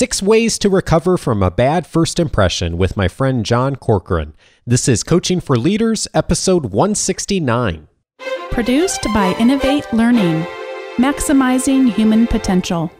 Six Ways to Recover from a Bad First Impression with my friend John Corcoran. This is Coaching for Leaders, episode 169. Produced by Innovate Learning, maximizing human potential.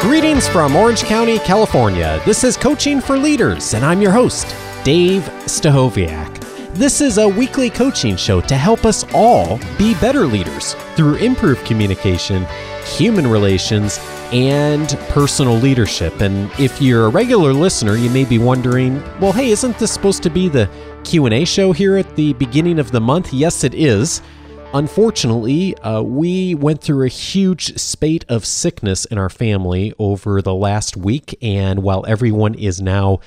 Greetings from Orange County, California. This is Coaching for Leaders, and I'm your host, Dave Stachowiak. This is a weekly coaching show to help us all be better leaders through improved communication, human relations, and personal leadership. And if you're a regular listener, you may be wondering, well, hey, isn't this supposed to be the Q&A show here at the beginning of the month? Yes, it is. Unfortunately, uh, we went through a huge spate of sickness in our family over the last week, and while everyone is now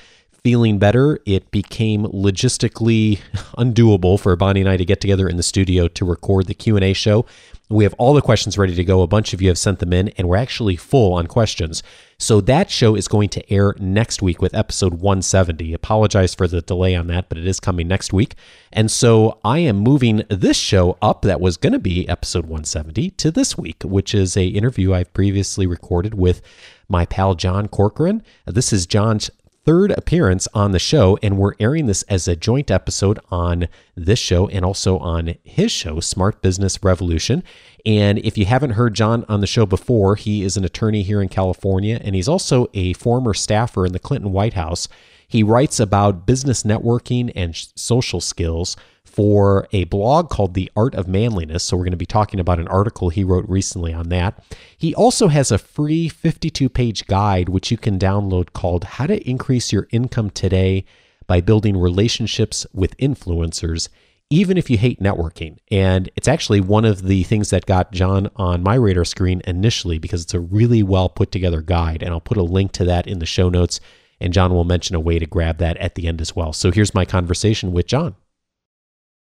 feeling better, it became logistically undoable for Bonnie and I to get together in the studio to record the Q&A show. We have all the questions ready to go. A bunch of you have sent them in and we're actually full on questions. So that show is going to air next week with episode 170. Apologize for the delay on that, but it is coming next week. And so I am moving this show up that was going to be episode 170 to this week, which is a interview I've previously recorded with my pal John Corcoran. This is John's third appearance on the show, and we're airing this as a joint episode on this show and also on his show, Smart Business Revolution. And if you haven't heard John on the show before, he is an attorney here in California, and he's also a former staffer in the Clinton White House. He writes about business networking and social skills for a blog called The Art of Manliness. So, we're going to be talking about an article he wrote recently on that. He also has a free 52 page guide, which you can download called How to Increase Your Income Today by Building Relationships with Influencers, even if you hate networking. And it's actually one of the things that got John on my radar screen initially because it's a really well put together guide. And I'll put a link to that in the show notes. And John will mention a way to grab that at the end as well. So here's my conversation with John.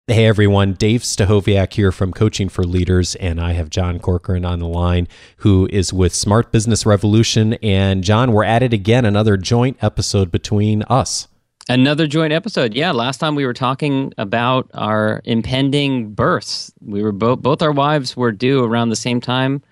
Hey everyone, Dave Stachowiak here from Coaching for Leaders, and I have John Corcoran on the line, who is with Smart Business Revolution. And John, we're at it again, another joint episode between us. Another joint episode. Yeah, last time we were talking about our impending births. We were both both our wives were due around the same time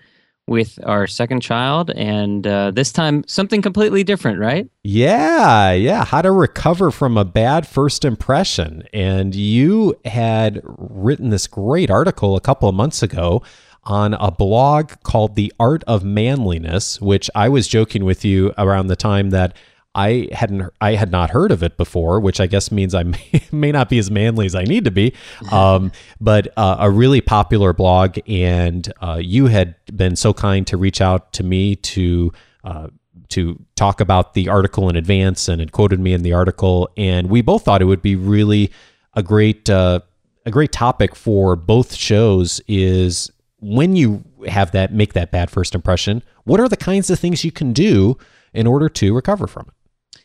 with our second child, and uh, this time something completely different, right? Yeah, yeah. How to recover from a bad first impression. And you had written this great article a couple of months ago on a blog called The Art of Manliness, which I was joking with you around the time that I hadn't I had not heard of it before, which I guess means I may, may not be as manly as I need to be. Um, but uh, a really popular blog, and uh, you had been so kind to reach out to me to uh, to talk about the article in advance, and had quoted me in the article, and we both thought it would be really a great uh, a great topic for both shows. Is when you have that make that bad first impression, what are the kinds of things you can do in order to recover from it?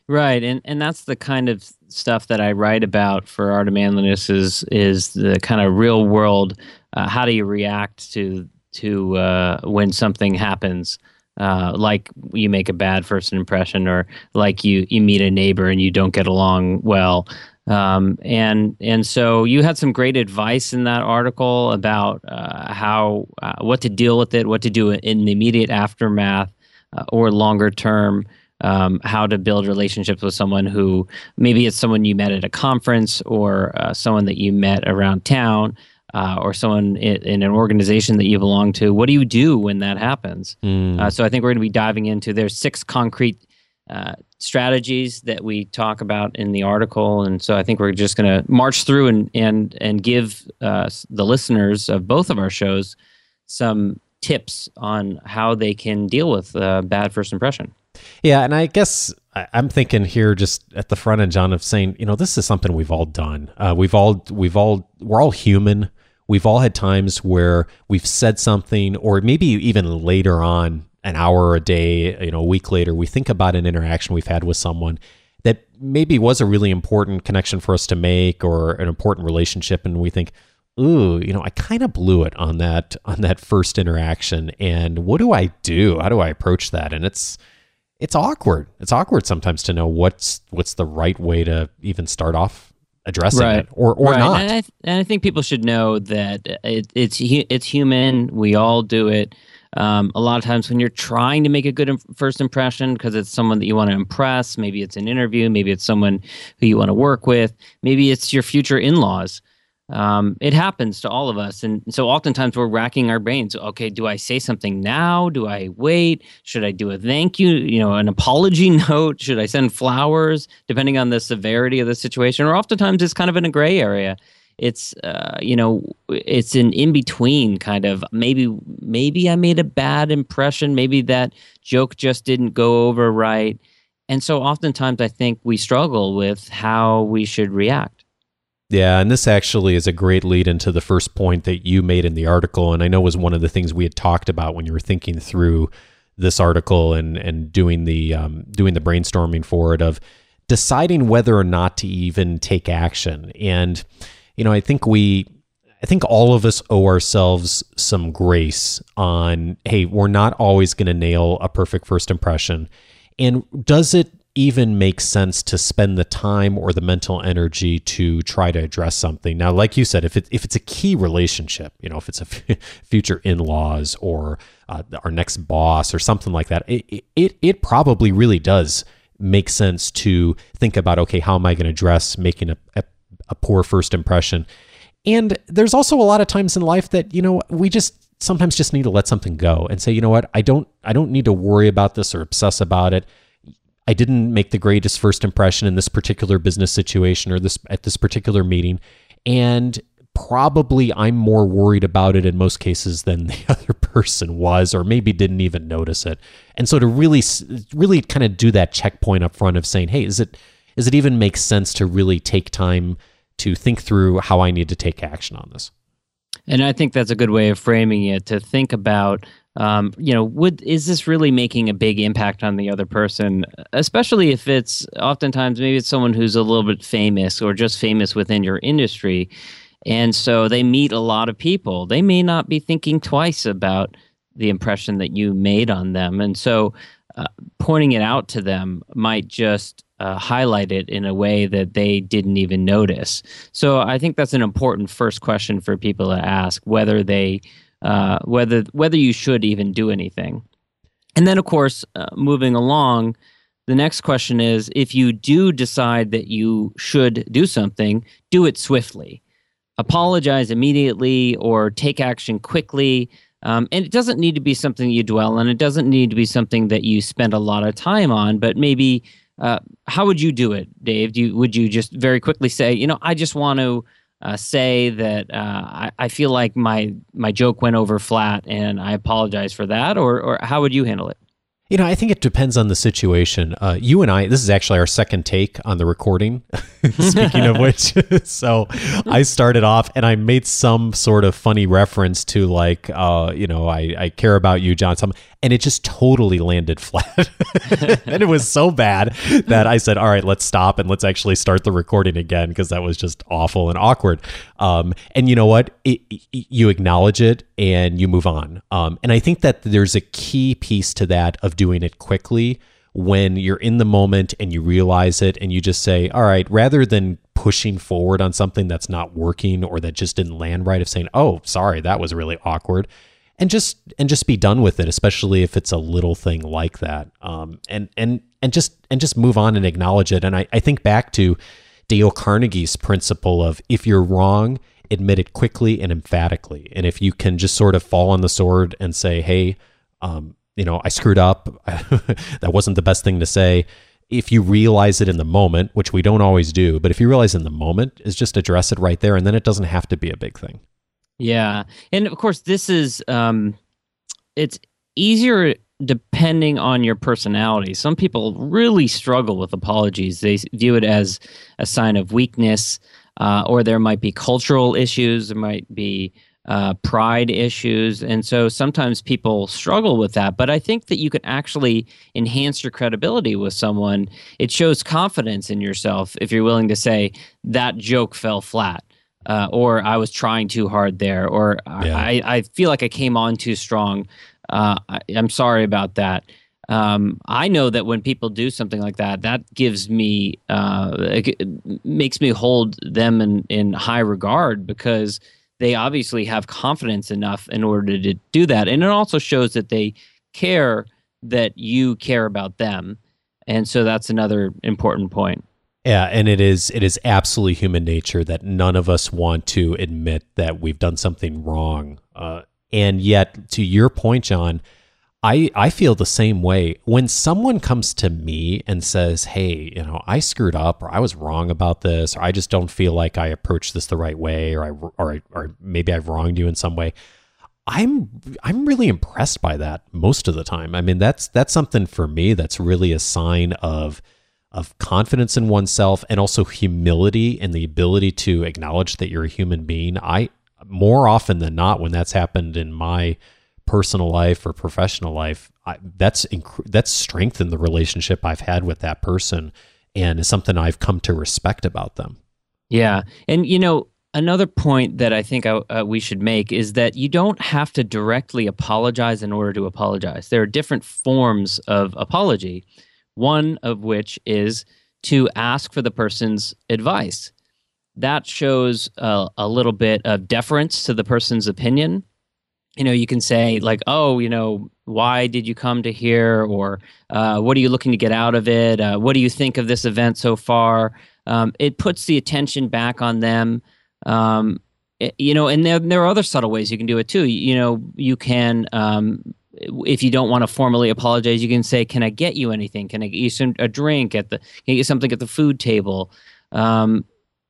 Right, and and that's the kind of stuff that I write about for Art of Manliness is is the kind of real world. Uh, how do you react to to uh, when something happens? Uh, like you make a bad first impression, or like you you meet a neighbor and you don't get along well. Um, and and so you had some great advice in that article about uh, how uh, what to deal with it, what to do in the immediate aftermath uh, or longer term um, how to build relationships with someone who maybe it's someone you met at a conference or uh, someone that you met around town uh, or someone in, in, an organization that you belong to. What do you do when that happens? Mm. Uh, so I think we're going to be diving into there's six concrete uh, strategies that we talk about in the article, and so I think we're just going to march through and and and give uh, the listeners of both of our shows some tips on how they can deal with a bad first impression. Yeah, and I guess I'm thinking here just at the front end, John, of saying, you know, this is something we've all done. Uh, we've all, we've all, we're all human. We've all had times where we've said something, or maybe even later on, an hour a day, you know, a week later, we think about an interaction we've had with someone that maybe was a really important connection for us to make, or an important relationship, and we think, ooh, you know, I kind of blew it on that on that first interaction, and what do I do? How do I approach that? And it's it's awkward. It's awkward sometimes to know what's what's the right way to even start off addressing right. it or or right. not. And I, th- and I, think people should know that it, it's it's human. We all do it. Um, a lot of times when you're trying to make a good first impression because it's someone that you want to impress, maybe it's an interview, maybe it's someone who you want to work with, maybe it's your future in laws. Um, it happens to all of us. And so oftentimes we're racking our brains. Okay, do I say something now? Do I wait? Should I do a thank you, you know, an apology note? Should I send flowers, depending on the severity of the situation? Or oftentimes it's kind of in a gray area. It's, uh, you know, it's an in between kind of maybe, maybe I made a bad impression. Maybe that joke just didn't go over right. And so oftentimes I think we struggle with how we should react. Yeah, and this actually is a great lead into the first point that you made in the article, and I know was one of the things we had talked about when you were thinking through this article and and doing the um, doing the brainstorming for it of deciding whether or not to even take action. And you know, I think we I think all of us owe ourselves some grace on hey, we're not always going to nail a perfect first impression. And does it even make sense to spend the time or the mental energy to try to address something. Now, like you said, if it, if it's a key relationship, you know, if it's a f- future in-laws or uh, our next boss or something like that, it, it it probably really does make sense to think about okay, how am I going to address making a, a, a poor first impression? And there's also a lot of times in life that you know we just sometimes just need to let something go and say, you know what, I don't I don't need to worry about this or obsess about it I didn't make the greatest first impression in this particular business situation or this at this particular meeting and probably I'm more worried about it in most cases than the other person was or maybe didn't even notice it. And so to really really kind of do that checkpoint up front of saying, "Hey, is it is it even make sense to really take time to think through how I need to take action on this?" And I think that's a good way of framing it to think about um, you know, would is this really making a big impact on the other person? Especially if it's oftentimes maybe it's someone who's a little bit famous or just famous within your industry, and so they meet a lot of people. They may not be thinking twice about the impression that you made on them, and so uh, pointing it out to them might just uh, highlight it in a way that they didn't even notice. So I think that's an important first question for people to ask whether they uh, whether whether you should even do anything. And then, of course, uh, moving along, the next question is: if you do decide that you should do something, do it swiftly. Apologize immediately or take action quickly. Um, and it doesn't need to be something you dwell on. It doesn't need to be something that you spend a lot of time on. But maybe, uh, how would you do it, Dave? Do you, would you just very quickly say, you know, I just want to uh, say that uh, I, I, feel like my my joke went over flat and I apologize for that, or or how would you handle it? You know, I think it depends on the situation. Uh, you and I, this is actually our second take on the recording, speaking of which. so I started off and I made some sort of funny reference to, like, uh, you know, I, I care about you, John, some, and it just totally landed flat. and it was so bad that I said, all right, let's stop and let's actually start the recording again because that was just awful and awkward. Um, and you know what? It, it, you acknowledge it and you move on. Um, and I think that there's a key piece to that of doing it quickly when you're in the moment and you realize it and you just say, all right, rather than pushing forward on something that's not working or that just didn't land right of saying, oh, sorry, that was really awkward. And just and just be done with it, especially if it's a little thing like that. Um, and and and just and just move on and acknowledge it. And I, I think back to Dale Carnegie's principle of if you're wrong, admit it quickly and emphatically. And if you can just sort of fall on the sword and say, hey, um, you know, I screwed up. that wasn't the best thing to say. If you realize it in the moment, which we don't always do, but if you realize in the moment, is just address it right there, and then it doesn't have to be a big thing. Yeah, and of course, this is um, it's easier depending on your personality. Some people really struggle with apologies; they view it as a sign of weakness, uh, or there might be cultural issues. There might be uh, pride issues. And so sometimes people struggle with that. But I think that you can actually enhance your credibility with someone. It shows confidence in yourself if you're willing to say, that joke fell flat. Uh, or I was trying too hard there, or yeah. I, I feel like I came on too strong. Uh, I, am sorry about that. Um, I know that when people do something like that, that gives me, uh, it makes me hold them in, in high regard because they obviously have confidence enough in order to do that. And it also shows that they care that you care about them. And so that's another important point. Yeah, and it is it is absolutely human nature that none of us want to admit that we've done something wrong. Uh, and yet, to your point, John, I I feel the same way. When someone comes to me and says, "Hey, you know, I screwed up, or I was wrong about this, or I just don't feel like I approached this the right way, or I or or maybe I've wronged you in some way," I'm I'm really impressed by that most of the time. I mean, that's that's something for me that's really a sign of of confidence in oneself and also humility and the ability to acknowledge that you're a human being. I more often than not when that's happened in my personal life or professional life, I, that's inc- that's strengthened the relationship I've had with that person and is something I've come to respect about them. Yeah. And you know, another point that I think I, uh, we should make is that you don't have to directly apologize in order to apologize. There are different forms of apology one of which is to ask for the person's advice. That shows a, a little bit of deference to the person's opinion. You know, you can say, like, oh, you know, why did you come to here? Or uh, what are you looking to get out of it? Uh, what do you think of this event so far? Um, it puts the attention back on them. Um, it, you know, and there, there are other subtle ways you can do it too. You know, you can um, if you don't want to formally apologize, you can say, "Can I get you anything? Can I get you some a drink at the? Can I get something at the food table?" Um,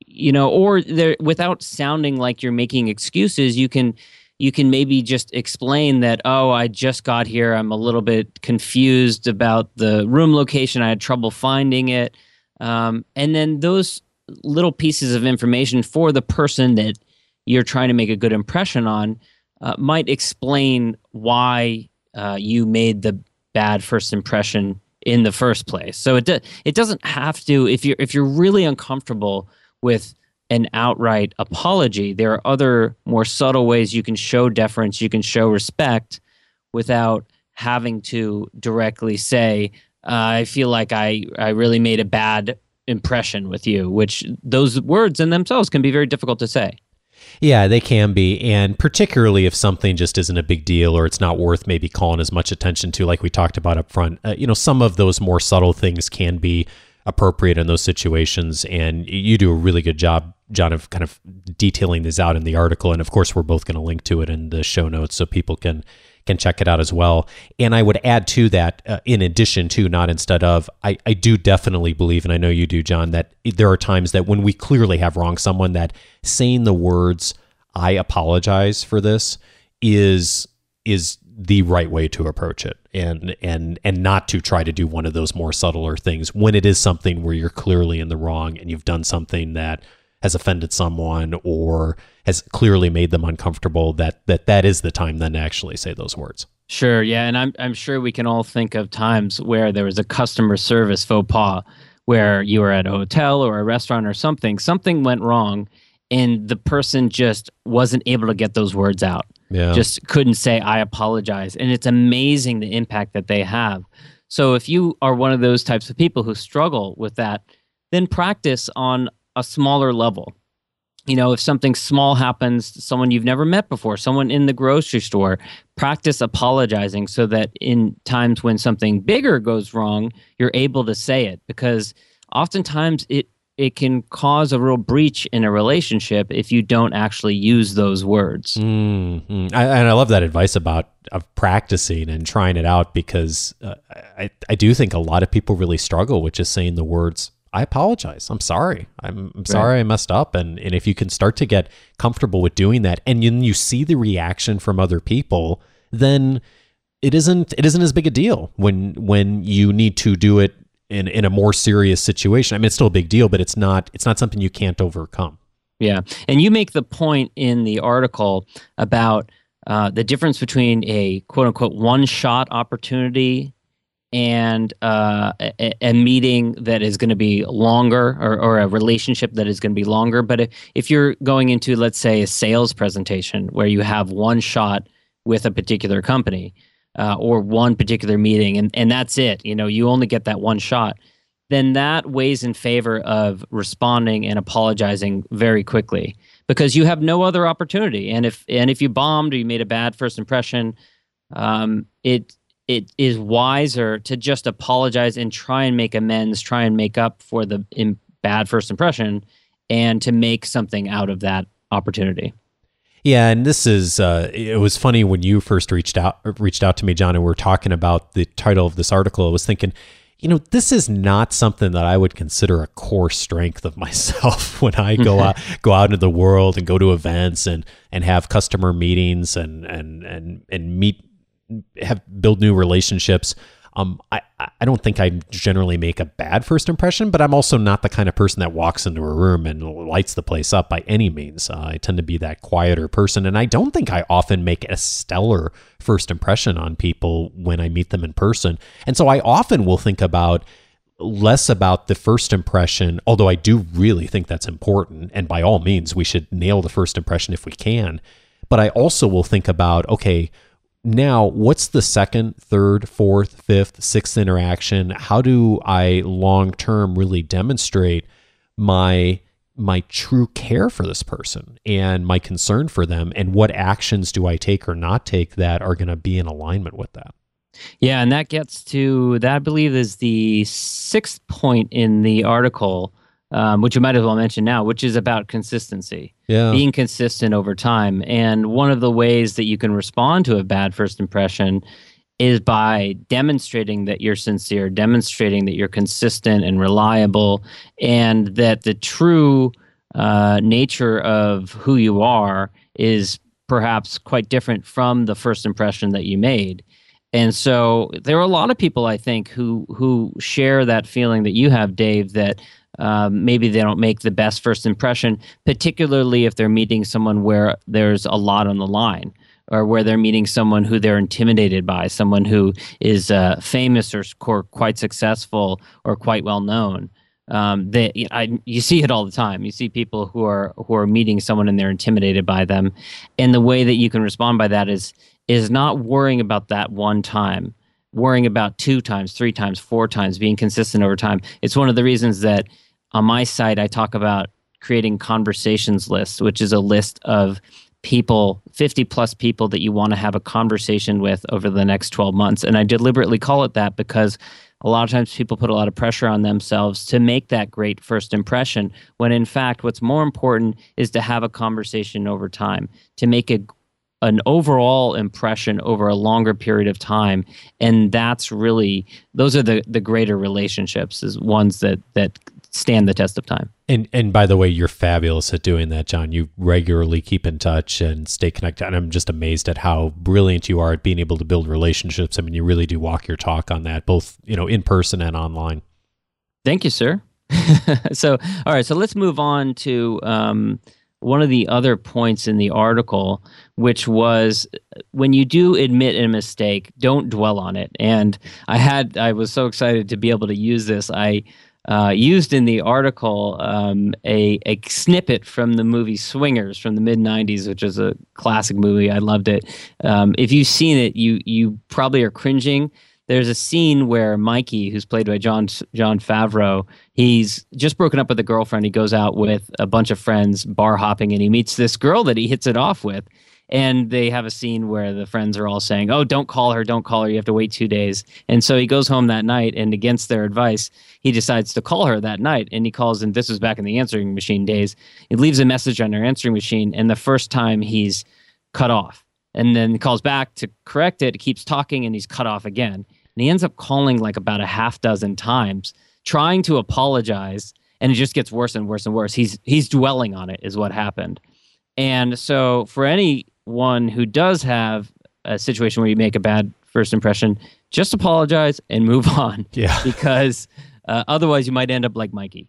you know, or there without sounding like you're making excuses, you can you can maybe just explain that, "Oh, I just got here. I'm a little bit confused about the room location. I had trouble finding it." Um, and then those little pieces of information for the person that you're trying to make a good impression on uh, might explain why uh, you made the bad first impression in the first place. So it do, it doesn't have to if you're if you're really uncomfortable with an outright apology, there are other more subtle ways you can show deference, you can show respect without having to directly say, uh, "I feel like I I really made a bad impression with you," which those words in themselves can be very difficult to say. Yeah, they can be. And particularly if something just isn't a big deal or it's not worth maybe calling as much attention to, like we talked about up front, uh, you know, some of those more subtle things can be appropriate in those situations. And you do a really good job, John, of kind of detailing this out in the article. And of course, we're both going to link to it in the show notes so people can can check it out as well. And I would add to that, uh, in addition to, not instead of, I, I do definitely believe, and I know you do, John, that there are times that when we clearly have wronged someone, that saying the words, I apologize for this is is the right way to approach it and and and not to try to do one of those more subtler things when it is something where you're clearly in the wrong and you've done something that has offended someone or has clearly made them uncomfortable that that that is the time then to actually say those words. Sure. Yeah. And i'm i'm sure we can all think of times where there was a customer service faux pas where you were at a hotel or a restaurant or something something went wrong and the person just wasn't able to get those words out yeah. just couldn't say i apologize and it's amazing the impact that they have so if you are one of those types of people who struggle with that then practice on a smaller level. You know, if something small happens, someone you've never met before, someone in the grocery store, practice apologizing so that in times when something bigger goes wrong, you're able to say it because oftentimes it it can cause a real breach in a relationship if you don't actually use those words. Mm-hmm. I, and I love that advice about of practicing and trying it out because uh, I I do think a lot of people really struggle with just saying the words I apologize. I'm sorry. I'm, I'm sorry right. I messed up. And and if you can start to get comfortable with doing that, and you, you see the reaction from other people, then it isn't it isn't as big a deal when when you need to do it in in a more serious situation. I mean, it's still a big deal, but it's not it's not something you can't overcome. Yeah, and you make the point in the article about uh, the difference between a quote unquote one shot opportunity and uh, a, a, meeting that is going to be longer or, or, a relationship that is going to be longer. But if, if you're going into, let's say, a sales presentation where you have one shot with a particular company uh, or one particular meeting and, and that's it, you know, you only get that one shot, then that weighs in favor of responding and apologizing very quickly because you have no other opportunity. And if and if you bombed or you made a bad first impression, um, it it is wiser to just apologize and try and make amends, try and make up for the bad first impression, and to make something out of that opportunity. Yeah, and this is uh, it was funny when you first reached out reached out to me, John, and we are talking about the title of this article. I was thinking, you know, this is not something that I would consider a core strength of myself when I go out go out into the world and go to events and and have customer meetings and and and and meet have build new relationships. Um, I, I don't think I generally make a bad first impression, but I'm also not the kind of person that walks into a room and lights the place up by any means. Uh, I tend to be that quieter person, and I don't think I often make a stellar first impression on people when I meet them in person. And so I often will think about less about the first impression, although I do really think that's important. And by all means, we should nail the first impression if we can. But I also will think about, okay, now what's the second third fourth fifth sixth interaction? How do i long term really demonstrate my my true care for this person and my concern for them? And what actions do i take or not take that are going to be in alignment with that? Yeah and that gets to that i believe is the sixth point in the article um, which you might as well mention now, which is about consistency. Yeah. Being consistent over time. And one of the ways that you can respond to a bad first impression is by demonstrating that you're sincere, demonstrating that you're consistent and reliable, and that the true uh, nature of who you are is perhaps quite different from the first impression that you made. And so there are a lot of people I think who who share that feeling that you have, Dave, that um, maybe they don't make the best first impression, particularly if they're meeting someone where there's a lot on the line or where they're meeting someone who they're intimidated by, someone who is uh, famous or, or, quite successful or quite well known. Um, they, I, you see it all the time. You see people who are who are meeting someone and they're intimidated by them, and the way that you can respond by that is is not worrying about that one time, worrying about two times, three times, four times, being consistent over time. It's one of the reasons that on my site, I talk about creating conversations lists, which is a list of people, 50 plus people that you want to have a conversation with over the next 12 months. And I deliberately call it that because a lot of times people put a lot of pressure on themselves to make that great first impression, when in fact, what's more important is to have a conversation over time, to make a an overall impression over a longer period of time and that's really those are the the greater relationships is ones that that stand the test of time. And and by the way, you're fabulous at doing that, John. You regularly keep in touch and stay connected. And I'm just amazed at how brilliant you are at being able to build relationships. I mean, you really do walk your talk on that, both you know in person and online. Thank you, sir. so, all right, so let's move on to um, one of the other points in the article, which was when you do admit a mistake, don't dwell on it. And I had, I was so excited to be able to use this. I uh, used in the article um, a, a snippet from the movie Swingers from the mid 90s, which is a classic movie. I loved it. Um, if you've seen it, you, you probably are cringing. There's a scene where Mikey, who's played by John Jon Favreau, he's just broken up with a girlfriend. He goes out with a bunch of friends bar hopping, and he meets this girl that he hits it off with and they have a scene where the friends are all saying, "Oh, don't call her, don't call her. You have to wait 2 days." And so he goes home that night and against their advice, he decides to call her that night and he calls and this was back in the answering machine days. He leaves a message on her answering machine and the first time he's cut off. And then he calls back to correct it, keeps talking and he's cut off again. And he ends up calling like about a half dozen times trying to apologize and it just gets worse and worse and worse. He's he's dwelling on it is what happened. And so for any one who does have a situation where you make a bad first impression, just apologize and move on. Yeah. because uh, otherwise, you might end up like Mikey.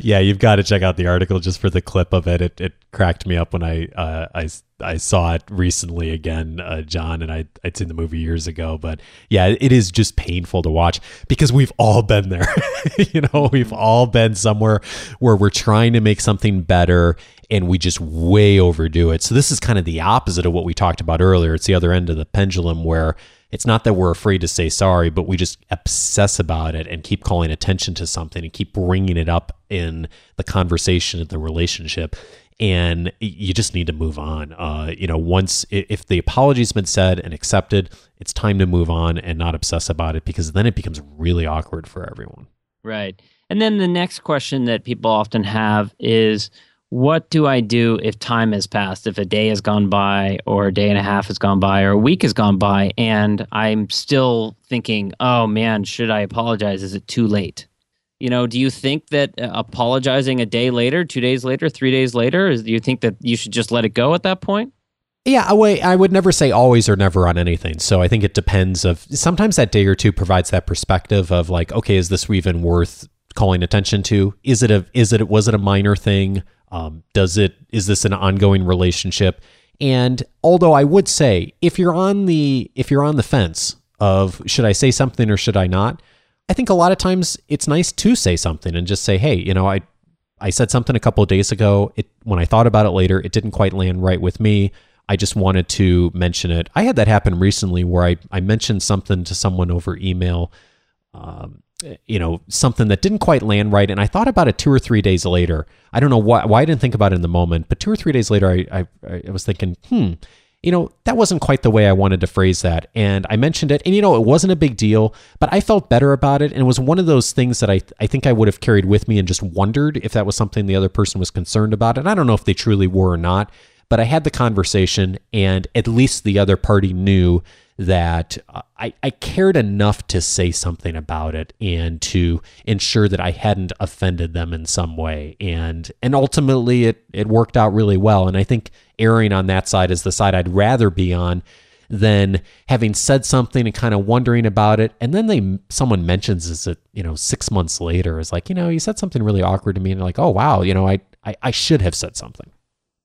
Yeah, you've got to check out the article just for the clip of it. It, it cracked me up when I uh, I I saw it recently again, uh, John, and I I'd seen the movie years ago. But yeah, it is just painful to watch because we've all been there. you know, we've all been somewhere where we're trying to make something better and we just way overdo it. So this is kind of the opposite of what we talked about earlier. It's the other end of the pendulum where it's not that we're afraid to say sorry, but we just obsess about it and keep calling attention to something and keep bringing it up in the conversation of the relationship. and you just need to move on. Uh, you know, once if the apology's been said and accepted, it's time to move on and not obsess about it because then it becomes really awkward for everyone. Right. And then the next question that people often have is what do I do if time has passed, if a day has gone by, or a day and a half has gone by, or a week has gone by, and I'm still thinking, oh man, should I apologize? Is it too late? You know, do you think that uh, apologizing a day later, two days later, three days later, is do you think that you should just let it go at that point? Yeah, I, I would never say always or never on anything. So I think it depends of sometimes that day or two provides that perspective of like, okay, is this even worth calling attention to? Is it a is it was it a minor thing? Um, does it is this an ongoing relationship? And although I would say if you're on the if you're on the fence of should I say something or should I not, I think a lot of times it's nice to say something and just say, hey, you know, I I said something a couple of days ago. It when I thought about it later, it didn't quite land right with me. I just wanted to mention it. I had that happen recently where I, I mentioned something to someone over email, um, you know, something that didn't quite land right. And I thought about it two or three days later. I don't know why, why I didn't think about it in the moment, but two or three days later, I, I, I was thinking, hmm, you know, that wasn't quite the way I wanted to phrase that. And I mentioned it, and you know, it wasn't a big deal, but I felt better about it. And it was one of those things that I, I think I would have carried with me and just wondered if that was something the other person was concerned about. And I don't know if they truly were or not, but I had the conversation, and at least the other party knew that I, I cared enough to say something about it and to ensure that I hadn't offended them in some way. And and ultimately it it worked out really well. And I think erring on that side is the side I'd rather be on than having said something and kind of wondering about it and then they someone mentions it uh, you know six months later is like you know you said something really awkward to me and like oh wow you know I, I i should have said something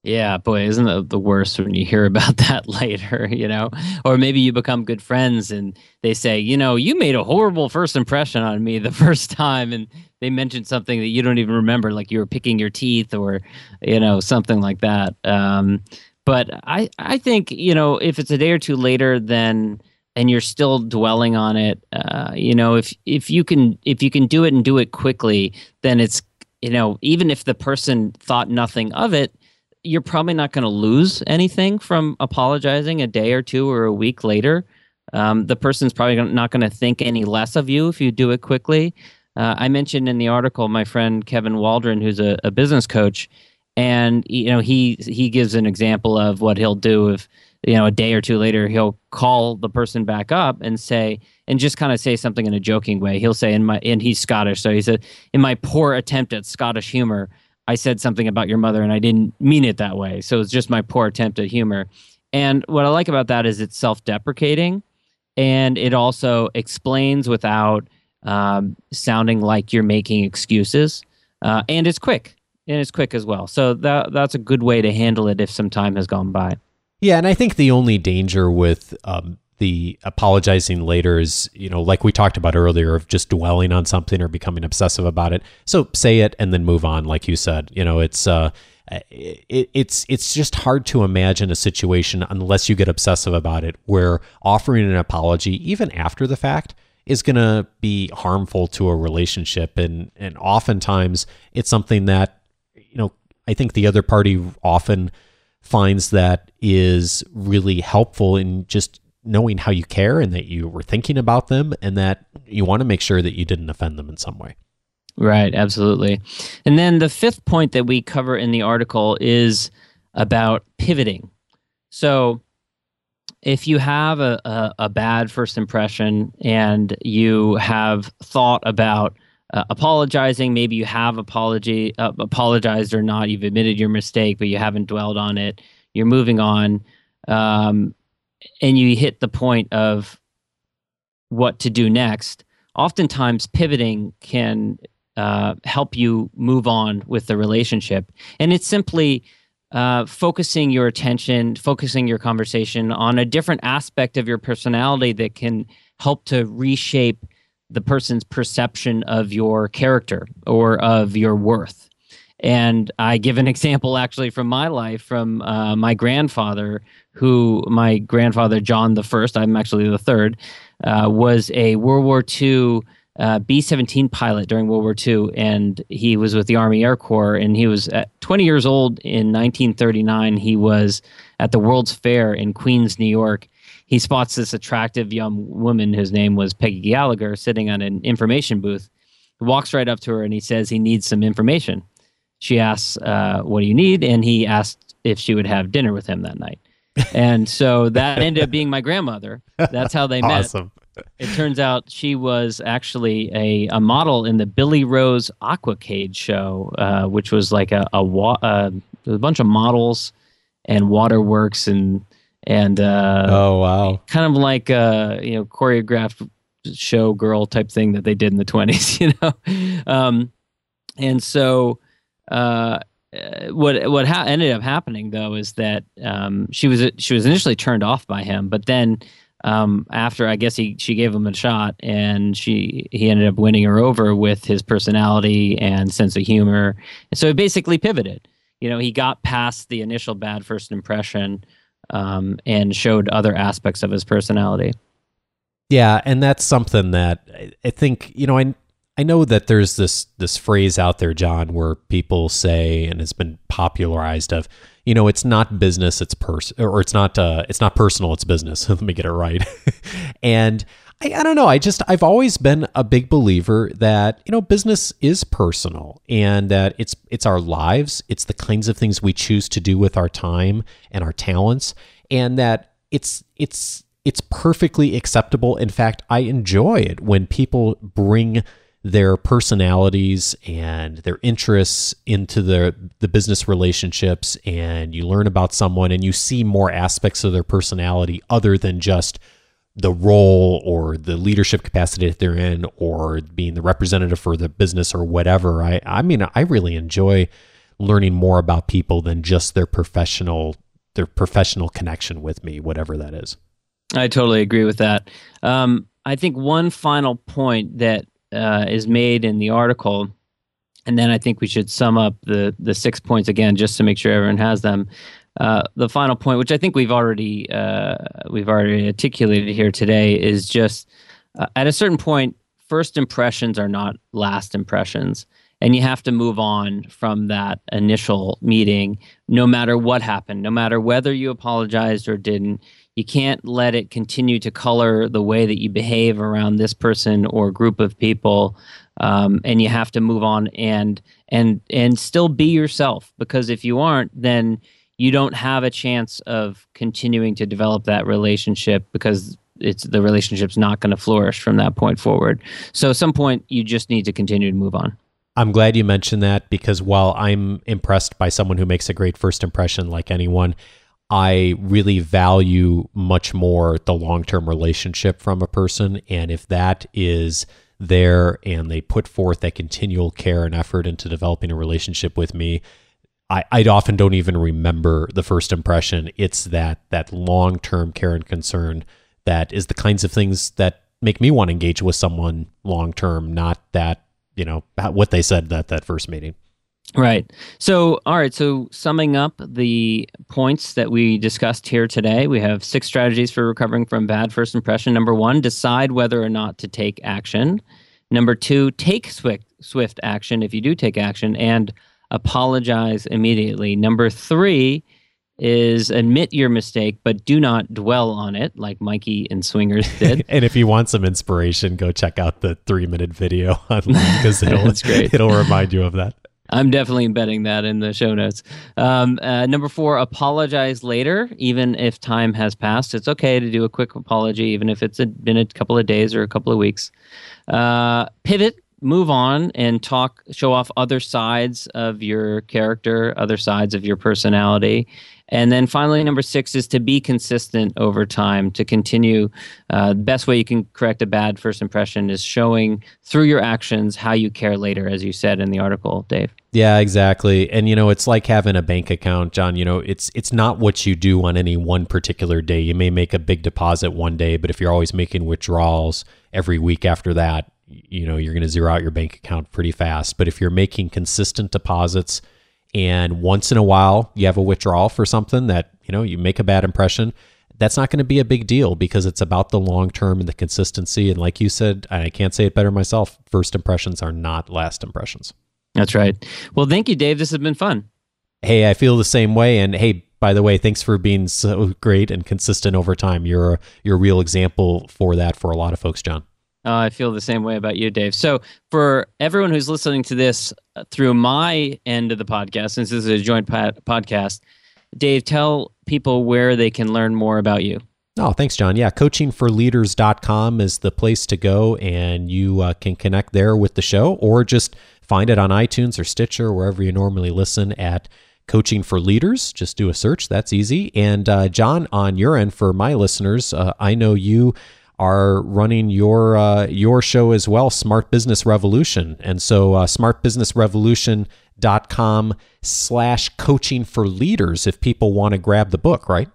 yeah, boy, isn't it the worst when you hear about that later, you know? Or maybe you become good friends and they say, you know, you made a horrible first impression on me the first time and they mentioned something that you don't even remember, like you were picking your teeth or, you know, something like that. Um, but I, I think, you know, if it's a day or two later, then and you're still dwelling on it, uh, you know, if if you can if you can do it and do it quickly, then it's you know, even if the person thought nothing of it, you're probably not going to lose anything from apologizing a day or two or a week later. Um, the person's probably not going to think any less of you if you do it quickly. Uh, I mentioned in the article my friend Kevin Waldron, who's a, a, business coach, and you know he he gives an example of what he'll do if you know a day or two later he'll call the person back up and say and just kind of say something in a joking way. He'll say in my and he's Scottish, so he said in my poor attempt at Scottish humor. I said something about your mother and I didn't mean it that way. So it's just my poor attempt at humor. And what I like about that is it's self deprecating and it also explains without um, sounding like you're making excuses. Uh, and it's quick and it's quick as well. So that, that's a good way to handle it if some time has gone by. Yeah. And I think the only danger with um, the apologizing later is, you know, like we talked about earlier, of just dwelling on something or becoming obsessive about it. So say it and then move on, like you said. You know, it's uh, it, it's it's just hard to imagine a situation unless you get obsessive about it, where offering an apology even after the fact is going to be harmful to a relationship, and and oftentimes it's something that you know I think the other party often finds that is really helpful in just knowing how you care and that you were thinking about them and that you want to make sure that you didn't offend them in some way. Right, absolutely. And then the fifth point that we cover in the article is about pivoting. So, if you have a, a, a bad first impression and you have thought about uh, apologizing, maybe you have apology uh, apologized or not, you've admitted your mistake, but you haven't dwelled on it. You're moving on. Um, and you hit the point of what to do next, oftentimes pivoting can uh, help you move on with the relationship. And it's simply uh, focusing your attention, focusing your conversation on a different aspect of your personality that can help to reshape the person's perception of your character or of your worth. And I give an example actually from my life from uh, my grandfather, who my grandfather John the First, I'm actually the third, uh, was a World War II uh, B 17 pilot during World War II, and he was with the Army Air Corps. And he was at 20 years old in 1939. He was at the World's Fair in Queens, New York. He spots this attractive young woman whose name was Peggy Gallagher sitting on an information booth. He walks right up to her and he says he needs some information. She asks, uh, What do you need? And he asked if she would have dinner with him that night. and so that ended up being my grandmother. That's how they met. Awesome. It turns out she was actually a, a model in the Billy Rose Aquacade show, uh, which was like a a, wa- uh, a bunch of models and waterworks and and uh, Oh wow. kind of like a you know choreographed show girl type thing that they did in the 20s you know um, and so uh, what what ha- ended up happening though is that um, she was she was initially turned off by him but then um, after I guess he she gave him a shot and she he ended up winning her over with his personality and sense of humor and so he basically pivoted you know he got past the initial bad first impression um, and showed other aspects of his personality. Yeah, and that's something that I think you know. I I know that there's this this phrase out there, John, where people say, and it's been popularized of, you know, it's not business, it's pers or it's not uh, it's not personal, it's business. Let me get it right. and I, I don't know. I just I've always been a big believer that you know business is personal and that it's it's our lives, it's the kinds of things we choose to do with our time and our talents, and that it's it's it's perfectly acceptable. In fact, I enjoy it when people bring their personalities and their interests into the the business relationships and you learn about someone and you see more aspects of their personality other than just the role or the leadership capacity that they're in or being the representative for the business or whatever. I I mean I really enjoy learning more about people than just their professional their professional connection with me, whatever that is. I totally agree with that. Um, I think one final point that uh, is made in the article, and then I think we should sum up the the six points again, just to make sure everyone has them. Uh, the final point, which I think we've already uh, we've already articulated here today, is just uh, at a certain point, first impressions are not last impressions, and you have to move on from that initial meeting, no matter what happened, no matter whether you apologized or didn't you can't let it continue to color the way that you behave around this person or group of people um, and you have to move on and and and still be yourself because if you aren't then you don't have a chance of continuing to develop that relationship because it's the relationship's not going to flourish from that point forward. So at some point you just need to continue to move on. I'm glad you mentioned that because while I'm impressed by someone who makes a great first impression like anyone, I really value much more the long term relationship from a person. And if that is there and they put forth that continual care and effort into developing a relationship with me, I, I often don't even remember the first impression. It's that that long term care and concern that is the kinds of things that make me want to engage with someone long term, not that, you know, what they said at that first meeting. Right. So, all right. So, summing up the points that we discussed here today, we have six strategies for recovering from bad first impression. Number one, decide whether or not to take action. Number two, take swift, swift action if you do take action and apologize immediately. Number three is admit your mistake, but do not dwell on it like Mikey and Swingers did. and if you want some inspiration, go check out the three minute video online because it'll, great. it'll remind you of that. I'm definitely embedding that in the show notes. Um, uh, number four, apologize later, even if time has passed. It's okay to do a quick apology, even if it's a, been a couple of days or a couple of weeks. Uh, pivot, move on, and talk, show off other sides of your character, other sides of your personality. And then finally, number six is to be consistent over time, to continue. Uh, the best way you can correct a bad first impression is showing through your actions how you care later, as you said in the article, Dave. Yeah, exactly. And you know, it's like having a bank account, John. You know, it's it's not what you do on any one particular day. You may make a big deposit one day, but if you're always making withdrawals every week after that, you know, you're going to zero out your bank account pretty fast. But if you're making consistent deposits and once in a while you have a withdrawal for something that, you know, you make a bad impression, that's not going to be a big deal because it's about the long term and the consistency. And like you said, I can't say it better myself. First impressions are not last impressions. That's right. Well, thank you, Dave. This has been fun. Hey, I feel the same way. And hey, by the way, thanks for being so great and consistent over time. You're a, you're a real example for that for a lot of folks, John. Uh, I feel the same way about you, Dave. So, for everyone who's listening to this uh, through my end of the podcast, since this is a joint podcast, Dave, tell people where they can learn more about you. Oh, thanks, John. Yeah, coachingforleaders.com is the place to go, and you uh, can connect there with the show or just find it on iTunes or Stitcher, wherever you normally listen at Coaching for Leaders. Just do a search. That's easy. And uh, John, on your end, for my listeners, uh, I know you are running your uh, your show as well, Smart Business Revolution. And so uh, smartbusinessrevolution.com slash coaching for leaders if people want to grab the book, right?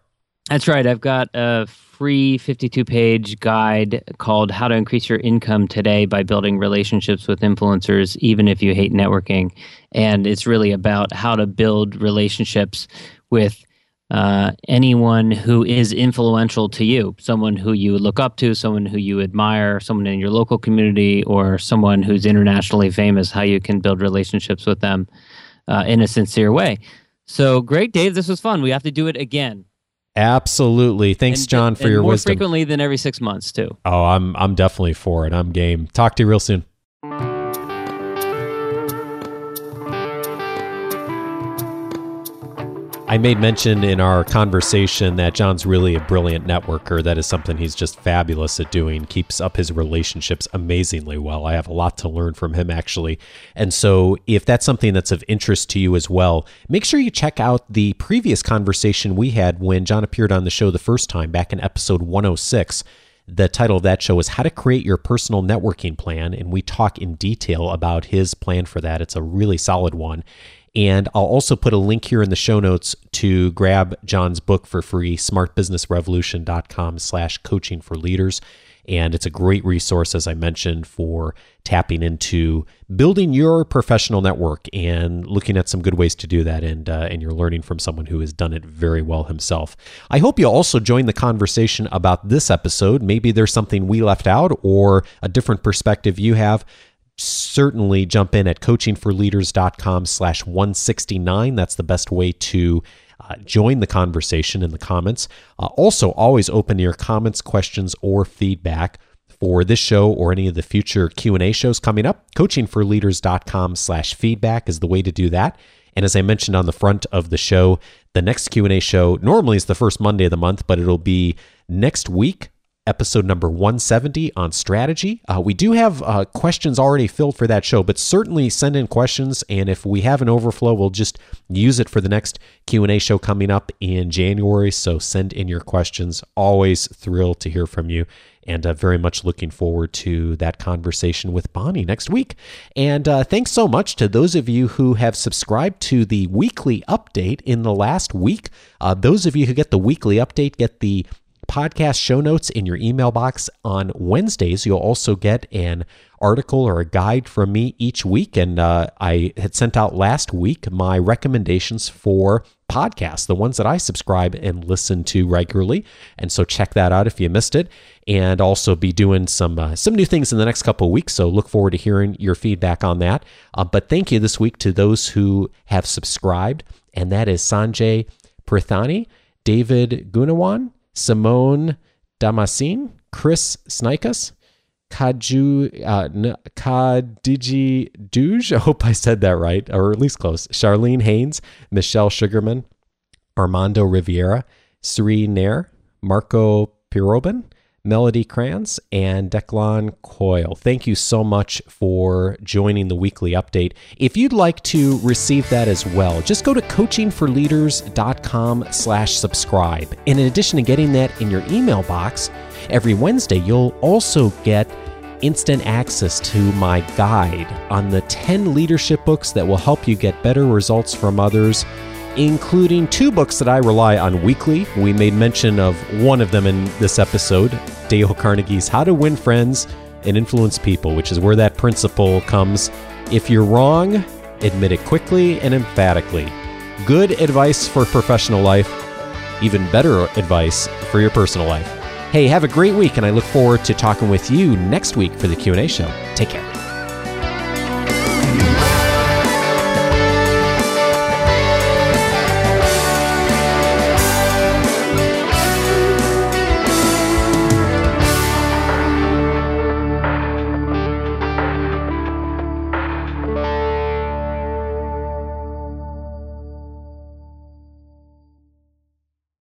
That's right. I've got a free 52 page guide called How to Increase Your Income Today by Building Relationships with Influencers, even if you hate networking. And it's really about how to build relationships with uh, anyone who is influential to you, someone who you look up to, someone who you admire, someone in your local community, or someone who's internationally famous, how you can build relationships with them uh, in a sincere way. So great, Dave. This was fun. We have to do it again. Absolutely. Thanks, and, John, for and your more wisdom. More frequently than every six months, too. Oh, I'm I'm definitely for it. I'm game. Talk to you real soon. I made mention in our conversation that John's really a brilliant networker. That is something he's just fabulous at doing. Keeps up his relationships amazingly well. I have a lot to learn from him, actually. And so, if that's something that's of interest to you as well, make sure you check out the previous conversation we had when John appeared on the show the first time back in episode 106. The title of that show is How to Create Your Personal Networking Plan. And we talk in detail about his plan for that. It's a really solid one. And I'll also put a link here in the show notes to grab John's book for free, smartbusinessrevolution.com slash coaching for leaders. And it's a great resource, as I mentioned, for tapping into building your professional network and looking at some good ways to do that. And, uh, and you're learning from someone who has done it very well himself. I hope you'll also join the conversation about this episode. Maybe there's something we left out or a different perspective you have certainly jump in at coachingforleaders.com slash 169 that's the best way to uh, join the conversation in the comments. Uh, also always open to your comments questions or feedback for this show or any of the future q&a shows coming up. coachingforleaders.com slash feedback is the way to do that. And as i mentioned on the front of the show the next q&a show normally is the first monday of the month but it'll be next week episode number 170 on strategy. Uh, we do have uh, questions already filled for that show, but certainly send in questions, and if we have an overflow, we'll just use it for the next Q&A show coming up in January. So send in your questions. Always thrilled to hear from you. And uh, very much looking forward to that conversation with Bonnie next week. And uh, thanks so much to those of you who have subscribed to the weekly update in the last week. Uh, those of you who get the weekly update get the podcast show notes in your email box on Wednesdays. You'll also get an article or a guide from me each week. And uh, I had sent out last week my recommendations for podcasts, the ones that I subscribe and listen to regularly. And so check that out if you missed it. And also be doing some uh, some new things in the next couple of weeks. So look forward to hearing your feedback on that. Uh, but thank you this week to those who have subscribed, and that is Sanjay Prithani, David Gunawan, Simone Damascene, Chris Snikas, Kaju, uh, Duge. I hope I said that right, or at least close. Charlene Haynes, Michelle Sugarman, Armando Riviera, Sri Nair, Marco Pirobin, Melody Kranz, and Declan Coyle. Thank you so much for joining the weekly update. If you'd like to receive that as well, just go to coachingforleaders.com slash subscribe. And in addition to getting that in your email box, every Wednesday you'll also get instant access to my guide on the 10 leadership books that will help you get better results from others including two books that I rely on weekly. We made mention of one of them in this episode Dale Carnegie's How to Win Friends and Influence People, which is where that principle comes. If you're wrong, admit it quickly and emphatically. Good advice for professional life. even better advice for your personal life. Hey, have a great week and I look forward to talking with you next week for the Q&A show. Take care.